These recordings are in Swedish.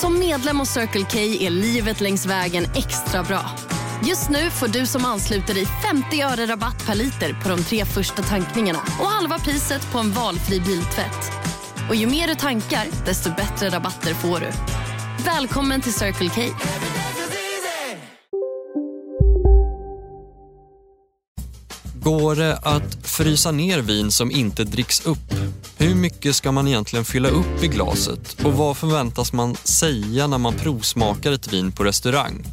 Som medlem hos Circle K är livet längs vägen extra bra. Just nu får du som ansluter dig 50 öre rabatt per liter på de tre första tankningarna och halva priset på en valfri biltvätt. Och ju mer du tankar, desto bättre rabatter får du. Välkommen till Circle K. Går det att frysa ner vin som inte dricks upp? Hur mycket ska man egentligen fylla upp i glaset? Och vad förväntas man säga när man provsmakar ett vin på restaurang?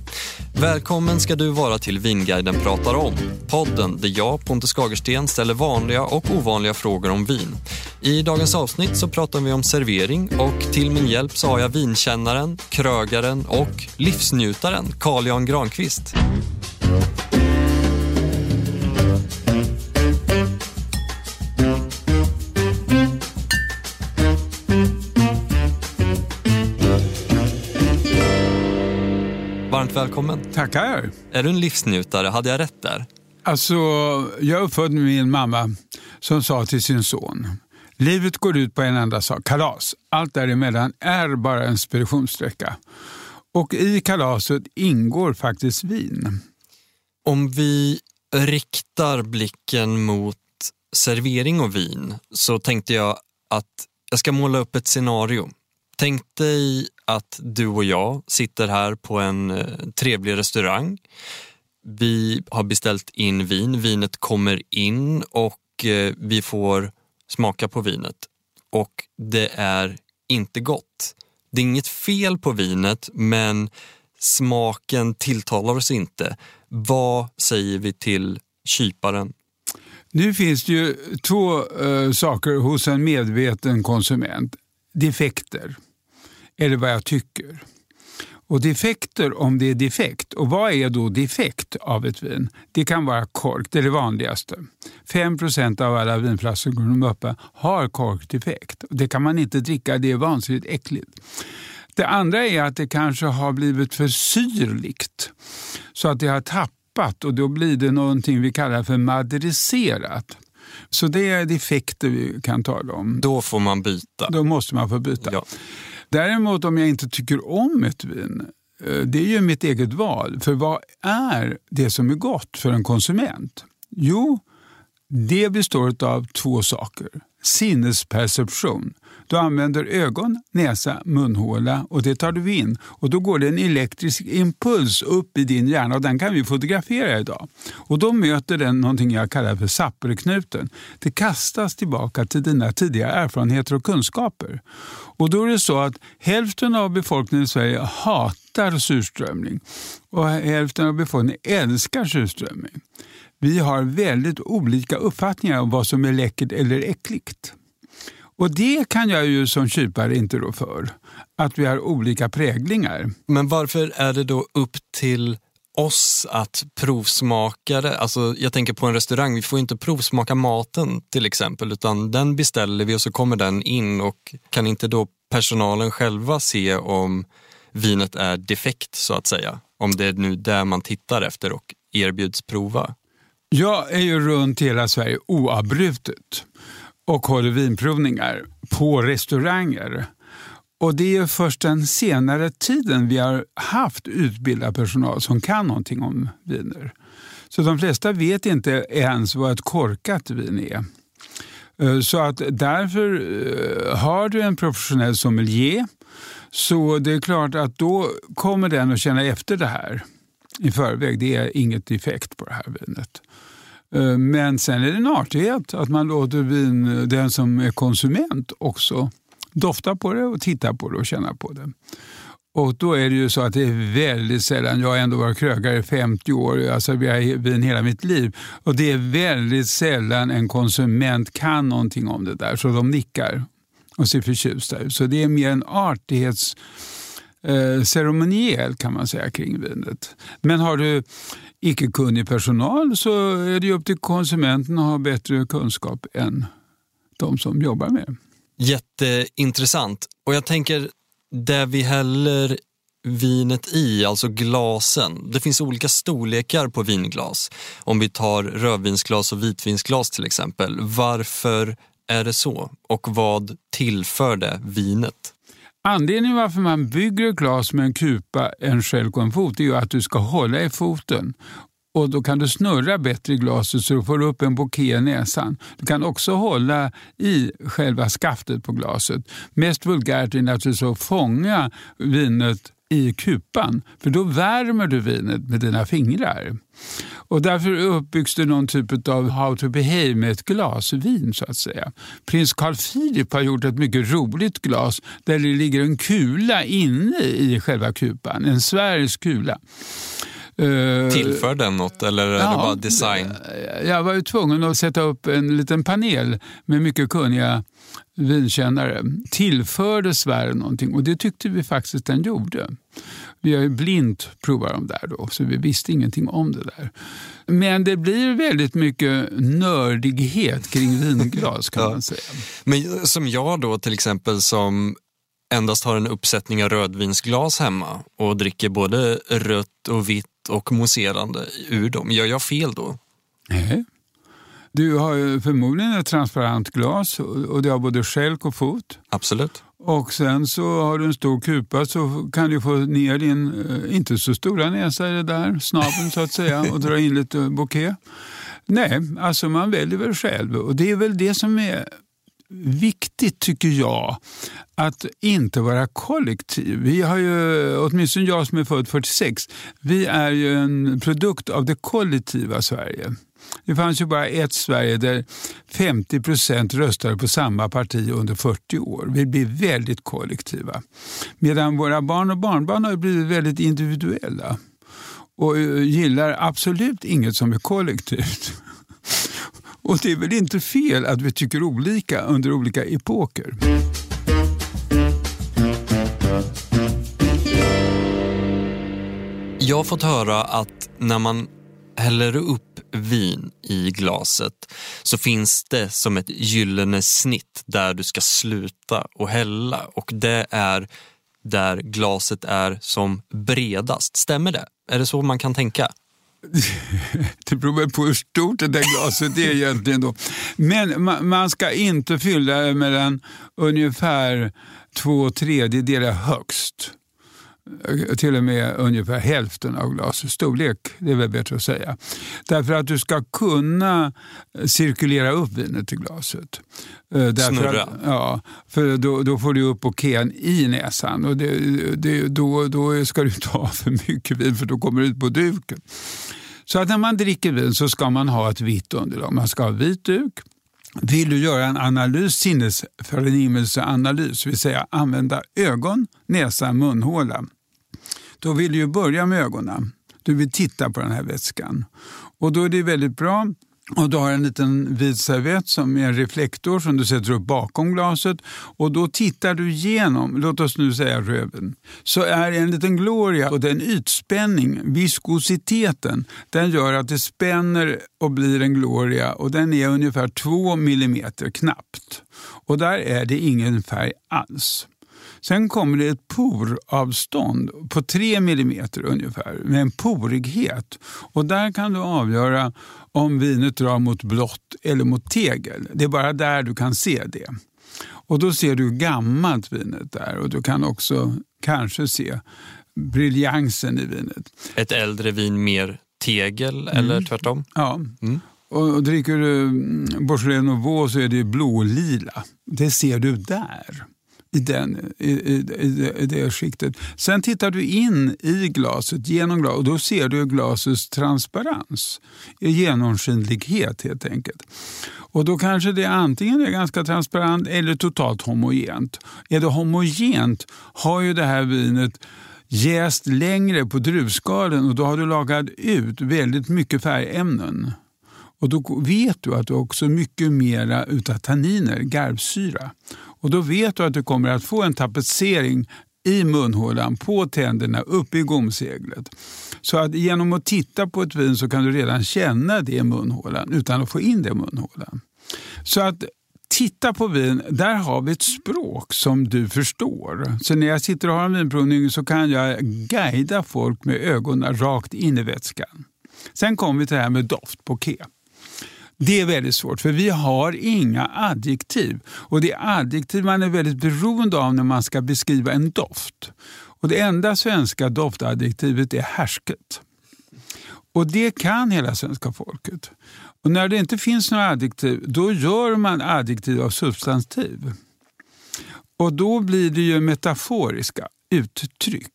Välkommen ska du vara till Vinguiden pratar om. Podden där jag, Pontus Skagersten, ställer vanliga och ovanliga frågor om vin. I dagens avsnitt så pratar vi om servering och till min hjälp så har jag vinkännaren, krögaren och livsnjutaren Carl Jan Granqvist. Varmt välkommen. Tackar. Är du en livsnjutare? Hade jag rätt där? Alltså, jag är uppfödd med min mamma som sa till sin son Livet går ut på en enda sak, kalas. Allt däremellan är bara en speditionssträcka. Och i kalaset ingår faktiskt vin. Om vi riktar blicken mot servering och vin så tänkte jag att jag ska måla upp ett scenario. Tänk dig att du och jag sitter här på en eh, trevlig restaurang. Vi har beställt in vin, vinet kommer in och eh, vi får smaka på vinet. Och det är inte gott. Det är inget fel på vinet men smaken tilltalar oss inte. Vad säger vi till kyparen? Nu finns det ju två eh, saker hos en medveten konsument. Defekter, eller vad jag tycker. Och defekter om det är defekt. Och vad är då defekt av ett vin? Det kan vara kork, det är det vanligaste. 5 av alla vinflaskor de öppnar har korkdefekt. Det kan man inte dricka, det är vansinnigt äckligt. Det andra är att det kanske har blivit för syrligt så att det har tappat och då blir det någonting vi kallar för maderiserat. Så det är defekter vi kan tala om. Då får man byta. Då måste man få byta. Ja. Däremot om jag inte tycker om ett vin, eh, det är ju mitt eget val. För vad är det som är gott för en konsument? Jo, det består av två saker. Sinnesperception. Du använder ögon, näsa, munhåla och det tar du in. Och Då går det en elektrisk impuls upp i din hjärna och den kan vi fotografera idag. Och Då möter den någonting jag kallar för sapperknuten. Det kastas tillbaka till dina tidigare erfarenheter och kunskaper. Och Då är det så att hälften av befolkningen i Sverige hatar surströmming och hälften av befolkningen älskar surströmming. Vi har väldigt olika uppfattningar om vad som är läckert eller äckligt. Och det kan jag ju som kypare inte rå för, att vi har olika präglingar. Men varför är det då upp till oss att provsmaka det? Alltså, jag tänker på en restaurang, vi får inte provsmaka maten till exempel, utan den beställer vi och så kommer den in och kan inte då personalen själva se om vinet är defekt så att säga? Om det är nu där man tittar efter och erbjuds prova. Jag är ju runt hela Sverige oavbrutet och håller vinprovningar på restauranger. Och Det är först den senare tiden vi har haft utbildad personal som kan någonting om viner. Så de flesta vet inte ens vad ett korkat vin är. Eh, så att därför eh, har du en professionell sommelier så det är klart att då kommer den att känna efter det här i förväg. Det är inget defekt på det här vinet. Eh, men sen är det en artighet att man låter vin, den som är konsument också dofta på det och titta på det och känna på det. Och då är det ju så att det är väldigt sällan, jag har ändå varit krögare i 50 år, alltså jag har serverat vin hela mitt liv, och det är väldigt sällan en konsument kan någonting om det där, så de nickar. och ser förtjusta ut. Så det är mer en artighets eh, ceremoniell kan man säga kring vinet. Men har du icke kunnig personal så är det upp till konsumenten att ha bättre kunskap än de som jobbar med Jätteintressant. Och jag tänker, det vi häller vinet i, alltså glasen. Det finns olika storlekar på vinglas. Om vi tar rödvinsglas och vitvinsglas till exempel. Varför är det så? Och vad tillför det vinet? Anledningen varför man bygger ett glas med en kupa, en skälk och en fot är ju att du ska hålla i foten. Och Då kan du snurra bättre i glaset så du får upp en bouquet i näsan. Du kan också hålla i själva skaftet på glaset. Mest vulgärt är naturligtvis att fånga vinet i kupan, för då värmer du vinet med dina fingrar. Och därför uppbyggs det någon typ av how to behave med ett glas vin så att säga. Prins Carl Philip har gjort ett mycket roligt glas där det ligger en kula inne i själva kupan, en sfärisk kula. Uh, Tillför den något eller är ja, det bara design? Jag var ju tvungen att sätta upp en liten panel med mycket kunniga vinkännare. Tillförde Sverige någonting och det tyckte vi faktiskt den gjorde. Vi har ju blint provat dem där då, så vi visste ingenting om det där. Men det blir väldigt mycket nördighet kring vinglas kan ja. man säga. Men som jag då till exempel som endast har en uppsättning av rödvinsglas hemma och dricker både rött och vitt och mousserande ur dem. Gör jag fel då? Nej. Du har förmodligen ett transparent glas och det har både skälk och fot. Absolut. Och sen så har du en stor kupa så kan du få ner din, eh, inte så stora näsa i det där, snabeln så att säga, och dra in lite bouquet. Nej, alltså man väljer väl själv och det är väl det som är viktigt tycker jag att inte vara kollektiv. Vi har ju, åtminstone jag som är född 46, vi är ju en produkt av det kollektiva Sverige. Det fanns ju bara ett Sverige där 50 procent röstade på samma parti under 40 år. Vi blir väldigt kollektiva. Medan våra barn och barnbarn har blivit väldigt individuella och eh, gillar absolut inget som är kollektivt. Och det är väl inte fel att vi tycker olika under olika epoker. Jag har fått höra att när man häller upp vin i glaset så finns det som ett gyllene snitt där du ska sluta och hälla och det är där glaset är som bredast. Stämmer det? Är det så man kan tänka? Det beror väl på hur stort det där glaset är egentligen. Då. Men man ska inte fylla det mellan ungefär två tredjedelar högst. Till och med ungefär hälften av glasets storlek, det är väl bättre att säga. Därför att du ska kunna cirkulera upp vinet i glaset. Eh, därför Snurra? Att, ja, för då, då får du upp bouqueten i näsan och det, det, då, då ska du inte ha för mycket vin för då kommer det ut på duken. Så att när man dricker vin så ska man ha ett vitt underlag. Man ska ha vit duk. Vill du göra en analys, sinnesförnimmelseanalys, vill säga använda ögon, näsa, munhåla, då vill du börja med ögonen. Du vill titta på den här vätskan. Och då är det väldigt bra och du har en liten vit servett som är en reflektor som du sätter upp bakom glaset och då tittar du igenom, låt oss nu säga röven, så är det en liten gloria och den ytspänning, viskositeten, den gör att det spänner och blir en gloria och den är ungefär 2 millimeter knappt. Och där är det ingen färg alls. Sen kommer det ett poravstånd på 3 mm ungefär med en porighet. Och där kan du avgöra om vinet drar mot blått eller mot tegel. Det är bara där du kan se det. Och då ser du gammalt vinet där och du kan också kanske se briljansen i vinet. Ett äldre vin mer tegel eller mm. tvärtom? Ja. Mm. Och, dricker du mm, Beaujolais Nouveau så är det blålila. Det ser du där i, den, i, i, i det skiktet. Sen tittar du in i glaset, genom glaset, och då ser du glasets transparens, genomskinlighet helt enkelt. Och då kanske det antingen är ganska transparent eller totalt homogent. Är det homogent har ju det här vinet jäst längre på druvskalen och då har du lagat ut väldigt mycket färgämnen. Och då vet du att du också mycket mera utav tanniner, garvsyra. Och då vet du att du kommer att få en tapetsering i munhålan, på tänderna, uppe i gomseglet. Så att genom att titta på ett vin så kan du redan känna det i munhålan utan att få in det i munhålan. Så att titta på vin, där har vi ett språk som du förstår. Så när jag sitter och har en vinprovning så kan jag guida folk med ögonen rakt in i vätskan. Sen kommer vi till det här med doft. Det är väldigt svårt för vi har inga adjektiv. Och det är adjektiv man är väldigt beroende av när man ska beskriva en doft. Och Det enda svenska doftadjektivet är härsket. Och det kan hela svenska folket. Och när det inte finns några adjektiv, då gör man adjektiv av substantiv. Och då blir det ju metaforiska uttryck.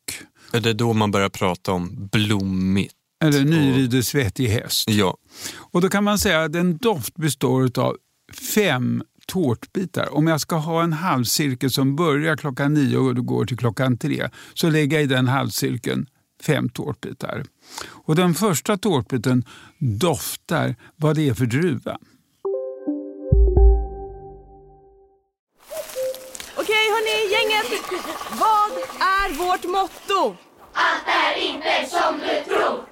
Är det då man börjar prata om blommigt? Eller nyrider svettig häst. Ja. Och då kan man säga att en doft består av fem tårtbitar. Om jag ska ha en halvcirkel som börjar klockan nio och går till klockan tre så lägger jag i den halvcirkeln fem tårtbitar. Och den första tårtbiten doftar vad det är för druva. Okej hörni, gänget! Vad är vårt motto? Allt är inte som du tror.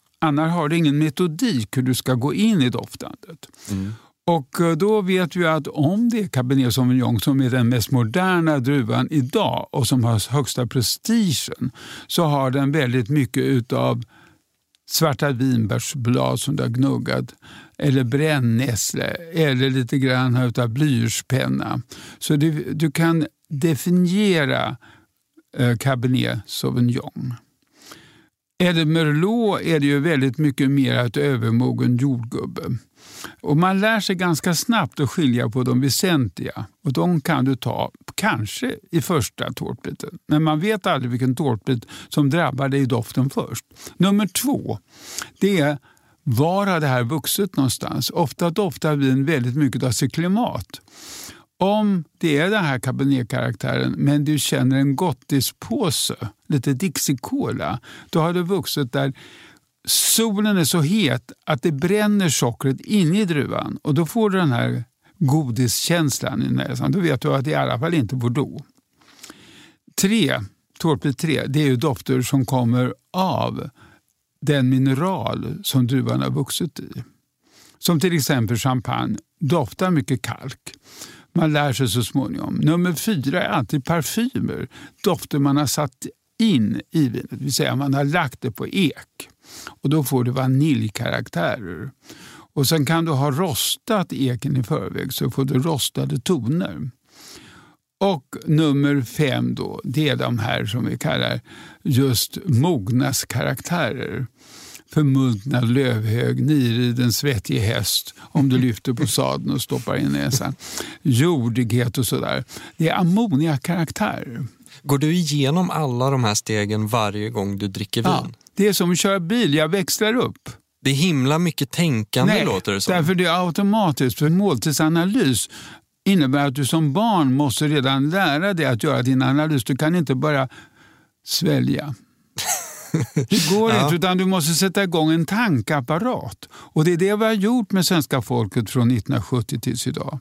Annars har du ingen metodik hur du ska gå in i doftandet. Mm. Och eh, då vet vi att om det är Cabernet Sauvignon som är den mest moderna druvan idag och som har högsta prestigen så har den väldigt mycket utav svarta vinbärsblad som du har gnuggat eller brännässlor eller lite grann av blyertspenna. Så du, du kan definiera eh, Cabernet Sauvignon. Är det Merlot är det ju väldigt mycket mer ett övermogen jordgubbe. Och man lär sig ganska snabbt att skilja på de väsentliga och de kan du ta kanske i första tårtbiten. Men man vet aldrig vilken tårtbit som drabbar dig i doften först. Nummer två, det är var har det här vuxit någonstans? Ofta doftar vin väldigt mycket av sitt klimat. Om det är den här cabernet-karaktären men du känner en gottispåse, lite Dixie Cola, då har det vuxit där solen är så het att det bränner sockret inne i druvan och då får du den här godiskänslan i näsan. Då vet du att det i alla fall inte är Bordeaux. Tre, tårtbit tre, det är ju dofter som kommer av den mineral som druvan har vuxit i. Som till exempel champagne doftar mycket kalk. Man lär sig så småningom. Nummer fyra är alltid parfymer. Dofter man har satt in i vinet, det vill säga man har lagt det på ek. Och Då får det vaniljkaraktärer. Och Sen kan du ha rostat eken i förväg så får du rostade toner. Och nummer fem då, det är de här som vi kallar just mognadskaraktärer förmultnad lövhög, niriden svettig häst om du lyfter på sadeln och stoppar in näsan. Jordighet och sådär. Det är ammoniakkaraktär. Går du igenom alla de här stegen varje gång du dricker vin? Ja, det är som att köra bil, jag växlar upp. Det är himla mycket tänkande Nej, låter det som. därför det är automatiskt. För måltidsanalys innebär att du som barn måste redan lära dig att göra din analys. Du kan inte bara svälja. Det går ja. inte, utan du måste sätta igång en tankapparat. Och Det är det vi har gjort med svenska folket från 1970 tills idag.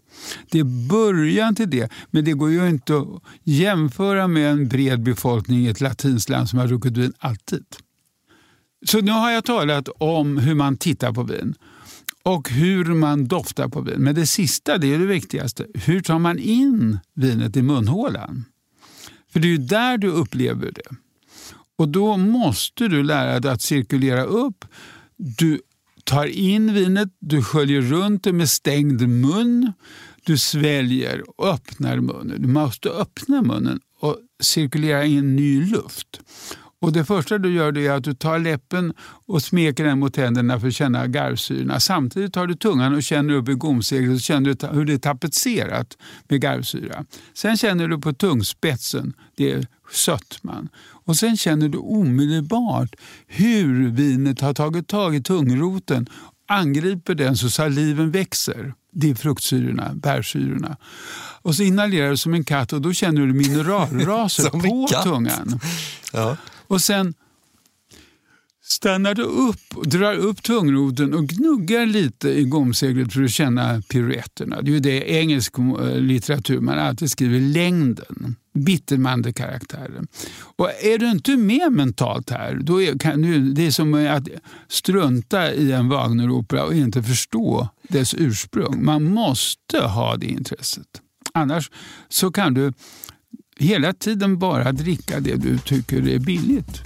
Det är början till det, men det går ju inte att jämföra med en bred befolkning i ett latinskt land som har druckit vin alltid. Så nu har jag talat om hur man tittar på vin och hur man doftar på vin. Men det sista det är det viktigaste. Hur tar man in vinet i munhålan? För det är ju där du upplever det. Och då måste du lära dig att cirkulera upp. Du tar in vinet, du sköljer runt det med stängd mun. Du sväljer och öppnar munnen. Du måste öppna munnen och cirkulera in ny luft. Och Det första du gör är att du tar läppen och smeker den mot tänderna för att känna garvsyrorna. Samtidigt tar du tungan och känner upp i gomseglet och känner hur det är tapetserat med garvsyra. Sen känner du på tungspetsen, det är sötman. Och sen känner du omedelbart hur vinet har tagit tag i tungroten angriper den så saliven växer. Det är fruktsyrorna, bärsyrorna. Och så inhalerar du som en katt och då känner du mineralraser på tungan. Ja. Och sen stannar du upp, drar upp tungroten och gnuggar lite i gomseglet för att känna piruetterna. Det är ju det i engelsk eh, litteratur man alltid skriver längden, bittermandekaraktären. Och är du inte med mentalt här, då är, kan du, det är som att strunta i en Wagneropera och inte förstå dess ursprung. Man måste ha det intresset. Annars så kan du hela tiden bara dricka det du tycker är billigt.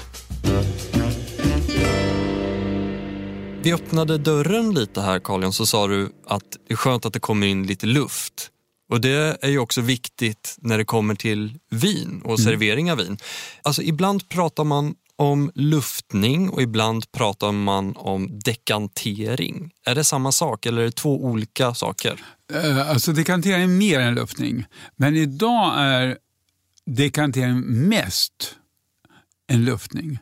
Vi öppnade dörren lite här Carl så sa du att det är skönt att det kommer in lite luft. Och det är ju också viktigt när det kommer till vin och mm. servering av vin. Alltså ibland pratar man om luftning och ibland pratar man om dekantering. Är det samma sak eller är det två olika saker? Uh, alltså dekantering är mer än luftning. Men idag är dekantering mest en luftning.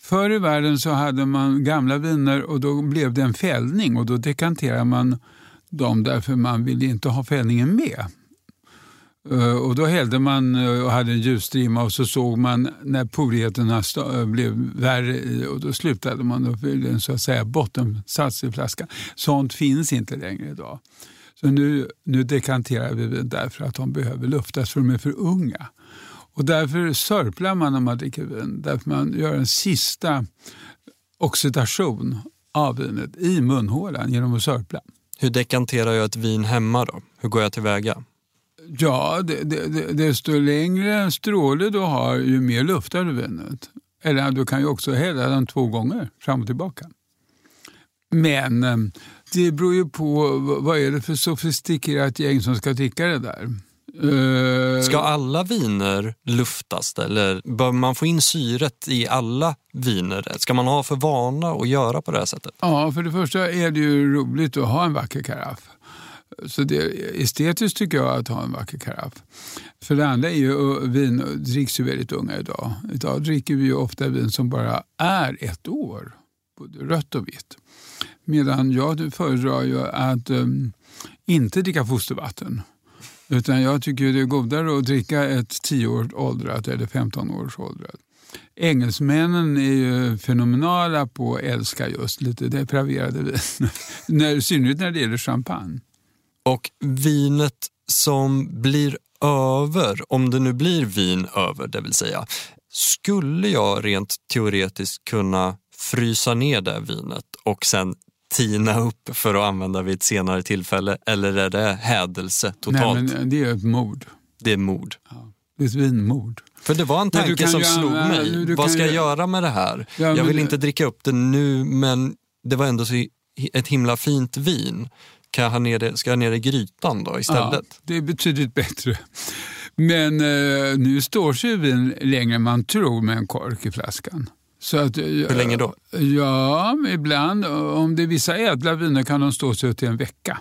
Förr i världen så hade man gamla viner och då blev det en fällning och då dekanterade man dem därför man ville inte ha fällningen med. Eh, och då hällde man eh, och hade en ljusstrimma och så såg man när porigheterna eh, blev värre och då slutade man och fyllde en så att säga bottensats i flaskan. Sånt finns inte längre idag. Så nu, nu dekanterar vi därför att de behöver luftas för de är för unga. Och därför sörplar man när man dricker vin. Därför man gör en sista oxidation av vinet i munhålan genom att sörpla. Hur dekanterar jag ett vin hemma då? Hur går jag tillväga? Ja, det, det, desto längre stråle du har, ju mer luftar du vinet. Eller du kan ju också hälla den två gånger fram och tillbaka. Men eh, det beror ju på vad är det för sofistikerat gäng som ska dricka det där. Uh, Ska alla viner luftas eller bör man få in syret i alla viner? Ska man ha för vana att göra på det här sättet? Ja, för det första är det ju roligt att ha en vacker karaff. Så det är estetiskt tycker jag att ha en vacker karaff. För det andra är ju vin dricks ju väldigt unga idag. Idag dricker vi ofta vin som bara är ett år, både rött och vitt. Medan jag föredrar ju att um, inte dricka fostervatten. Utan jag tycker det är godare att dricka ett 10 års åldrat eller 15 års åldrat. Engelsmännen är ju fenomenala på att älska just lite depraverade vin. I synnerhet när det gäller champagne. Och vinet som blir över, om det nu blir vin över det vill säga, skulle jag rent teoretiskt kunna frysa ner det vinet och sen tina upp för att använda vid ett senare tillfälle eller är det hädelse totalt? Nej, men det är ett mord. Det är mord. Ja, det är ett vinmord. För det var en tanke som slog mig. Vad ska jag göra med det här? Ja, jag vill inte dricka upp det nu men det var ändå så ett himla fint vin. Kan jag ha ner det, ska jag ha ner det i grytan då istället? Ja, det är betydligt bättre. Men eh, nu står sig vin längre än man tror med en kork i flaskan. Så att, Hur länge då? Ja, ibland. Om det är vissa ädla viner kan de stå sig till en vecka.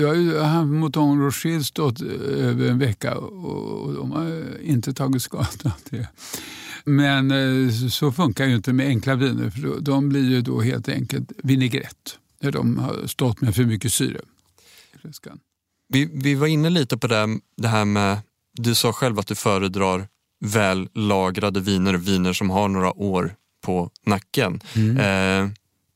Jag har haft Mouton Rocher stått över en vecka och de har inte tagit skada av det. Men eh, så funkar ju inte med enkla viner för de blir ju då helt enkelt vinägrett när de har stått med för mycket syre Vi, vi var inne lite på det, det här med, du sa själv att du föredrar väl lagrade viner, viner som har några år på nacken. Mm. Eh,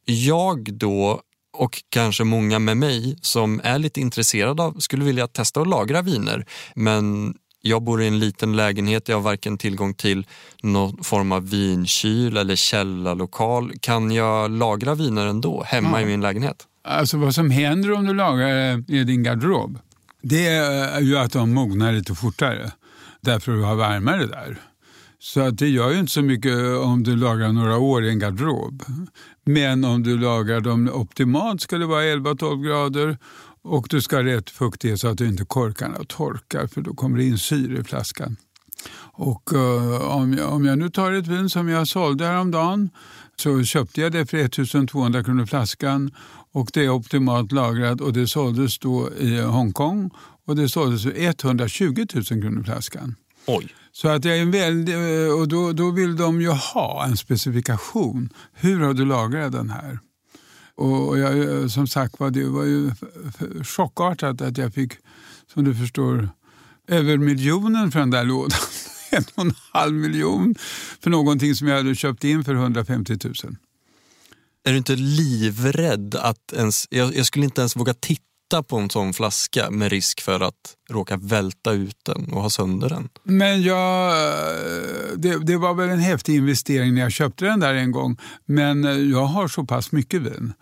jag då och kanske många med mig som är lite intresserade av, skulle vilja testa att lagra viner. Men jag bor i en liten lägenhet, jag har varken tillgång till någon form av vinkyl eller källarlokal. Kan jag lagra viner ändå hemma ja. i min lägenhet? Alltså vad som händer om du lagrar i din garderob, det är ju att de mognar lite fortare därför du har varmare där. Så att det gör ju inte så mycket om du lagrar några år i en garderob. Men om du lagrar dem optimalt ska det vara 11-12 grader och du ska ha rätt fuktighet så att du inte korkarna torkar för då kommer det in syre i flaskan. Och uh, om, jag, om jag nu tar ett vin som jag sålde häromdagen så köpte jag det för 1200 kronor flaskan och det är optimalt lagrat och det såldes då i Hongkong och det såldes för 120 000 kronor flaskan. Oj. Så att jag är en väldigt, och då, då vill de ju ha en specifikation. Hur har du lagrat den här? Och jag, som sagt var, det var ju chockartat att jag fick, som du förstår, över miljonen för den där lådan. En och en halv miljon för någonting som jag hade köpt in för 150 000. Är du inte livrädd att ens... Jag, jag skulle inte ens våga titta på en sån flaska med risk för att råka välta ut den och ha sönder den. Men jag, eh, det, det, var väl en häftig investering när jag köpte den där en gång. Men eh, jag har så pass mycket vin.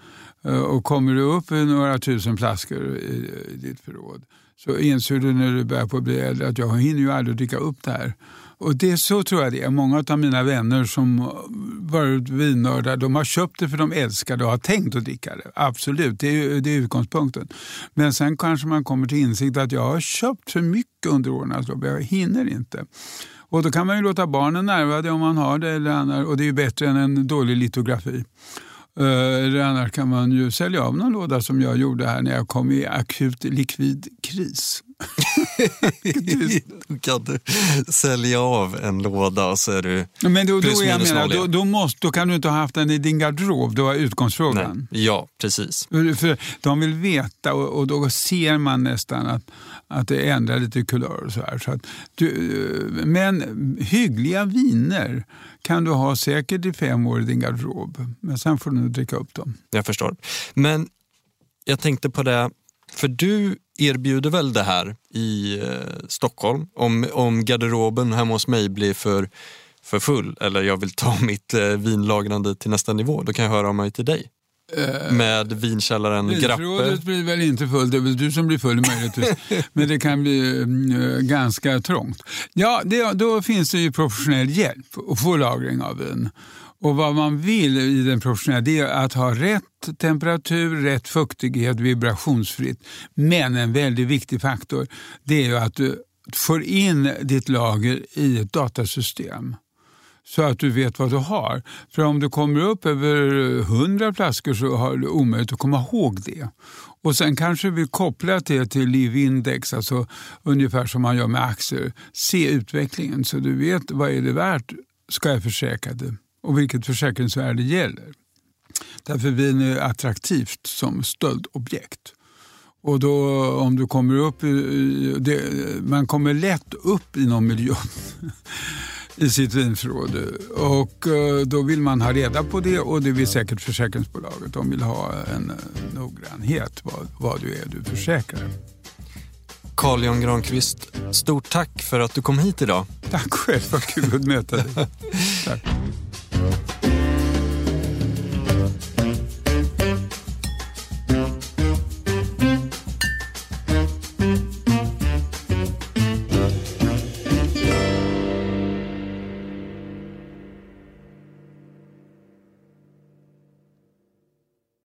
Eh, och kommer du upp i några tusen flaskor i, i ditt förråd så inser du när du börjar på bli äldre att jag hinner ju aldrig dricka upp det här. Och det är så tror jag det är. Många av mina vänner som varit vinnördar, de har köpt det för de älskar det och har tänkt att dricka det. Absolut, det är, det är utgångspunkten. Men sen kanske man kommer till insikt att jag har köpt för mycket under åren, alltså, jag hinner inte. Och då kan man ju låta barnen närva det om man har det, eller annars, och det är ju bättre än en dålig litografi. Eh, eller annars kan man ju sälja av någon låda som jag gjorde här när jag kom i akut likvid kris då kan du sälja av en låda och så är du Men då, plus då, jag minus menar, då, då, måste, då kan du inte ha haft den i din garderob, det var utgångsfrågan. Nej. Ja, precis. För, de vill veta och, och då ser man nästan att, att det ändrar lite kulör. Och så här. Så att du, men hyggliga viner kan du ha säkert i fem år i din garderob. Men sen får du dricka upp dem. Jag förstår. Men jag tänkte på det, för du erbjuder väl det här i eh, Stockholm om, om garderoben hemma hos mig blir för, för full eller jag vill ta mitt eh, vinlagrande till nästa nivå, då kan jag höra av mig till dig. Med vinkällaren Grappe. Vinförrådet blir väl inte fullt, det är väl du som blir full möjligtvis. Men det kan bli mm, ganska trångt. Ja, det, då finns det ju professionell hjälp att få lagring av vin. Och vad man vill i den professionella det är att ha rätt temperatur, rätt fuktighet, vibrationsfritt. Men en väldigt viktig faktor det är ju att du får in ditt lager i ett datasystem så att du vet vad du har. För om du kommer upp över 100 flaskor så har du omöjligt att komma ihåg det. Och sen kanske vi kopplar det till Livindex, alltså ungefär som man gör med aktier. Se utvecklingen så du vet vad är det värt, ska jag försäkra det och vilket försäkringsvärde gäller. Därför vin är attraktivt som stöldobjekt. Och då om du kommer upp, i, det, man kommer lätt upp i någon miljö i sitt vinförråd. Och eh, då vill man ha reda på det och det vill säkert försäkringsbolaget. De vill ha en eh, noggrannhet vad, vad du är du försäkrar. Carl Jan Granqvist, stort tack för att du kom hit idag. Tack själv, vad kul att möta dig. Tack. Música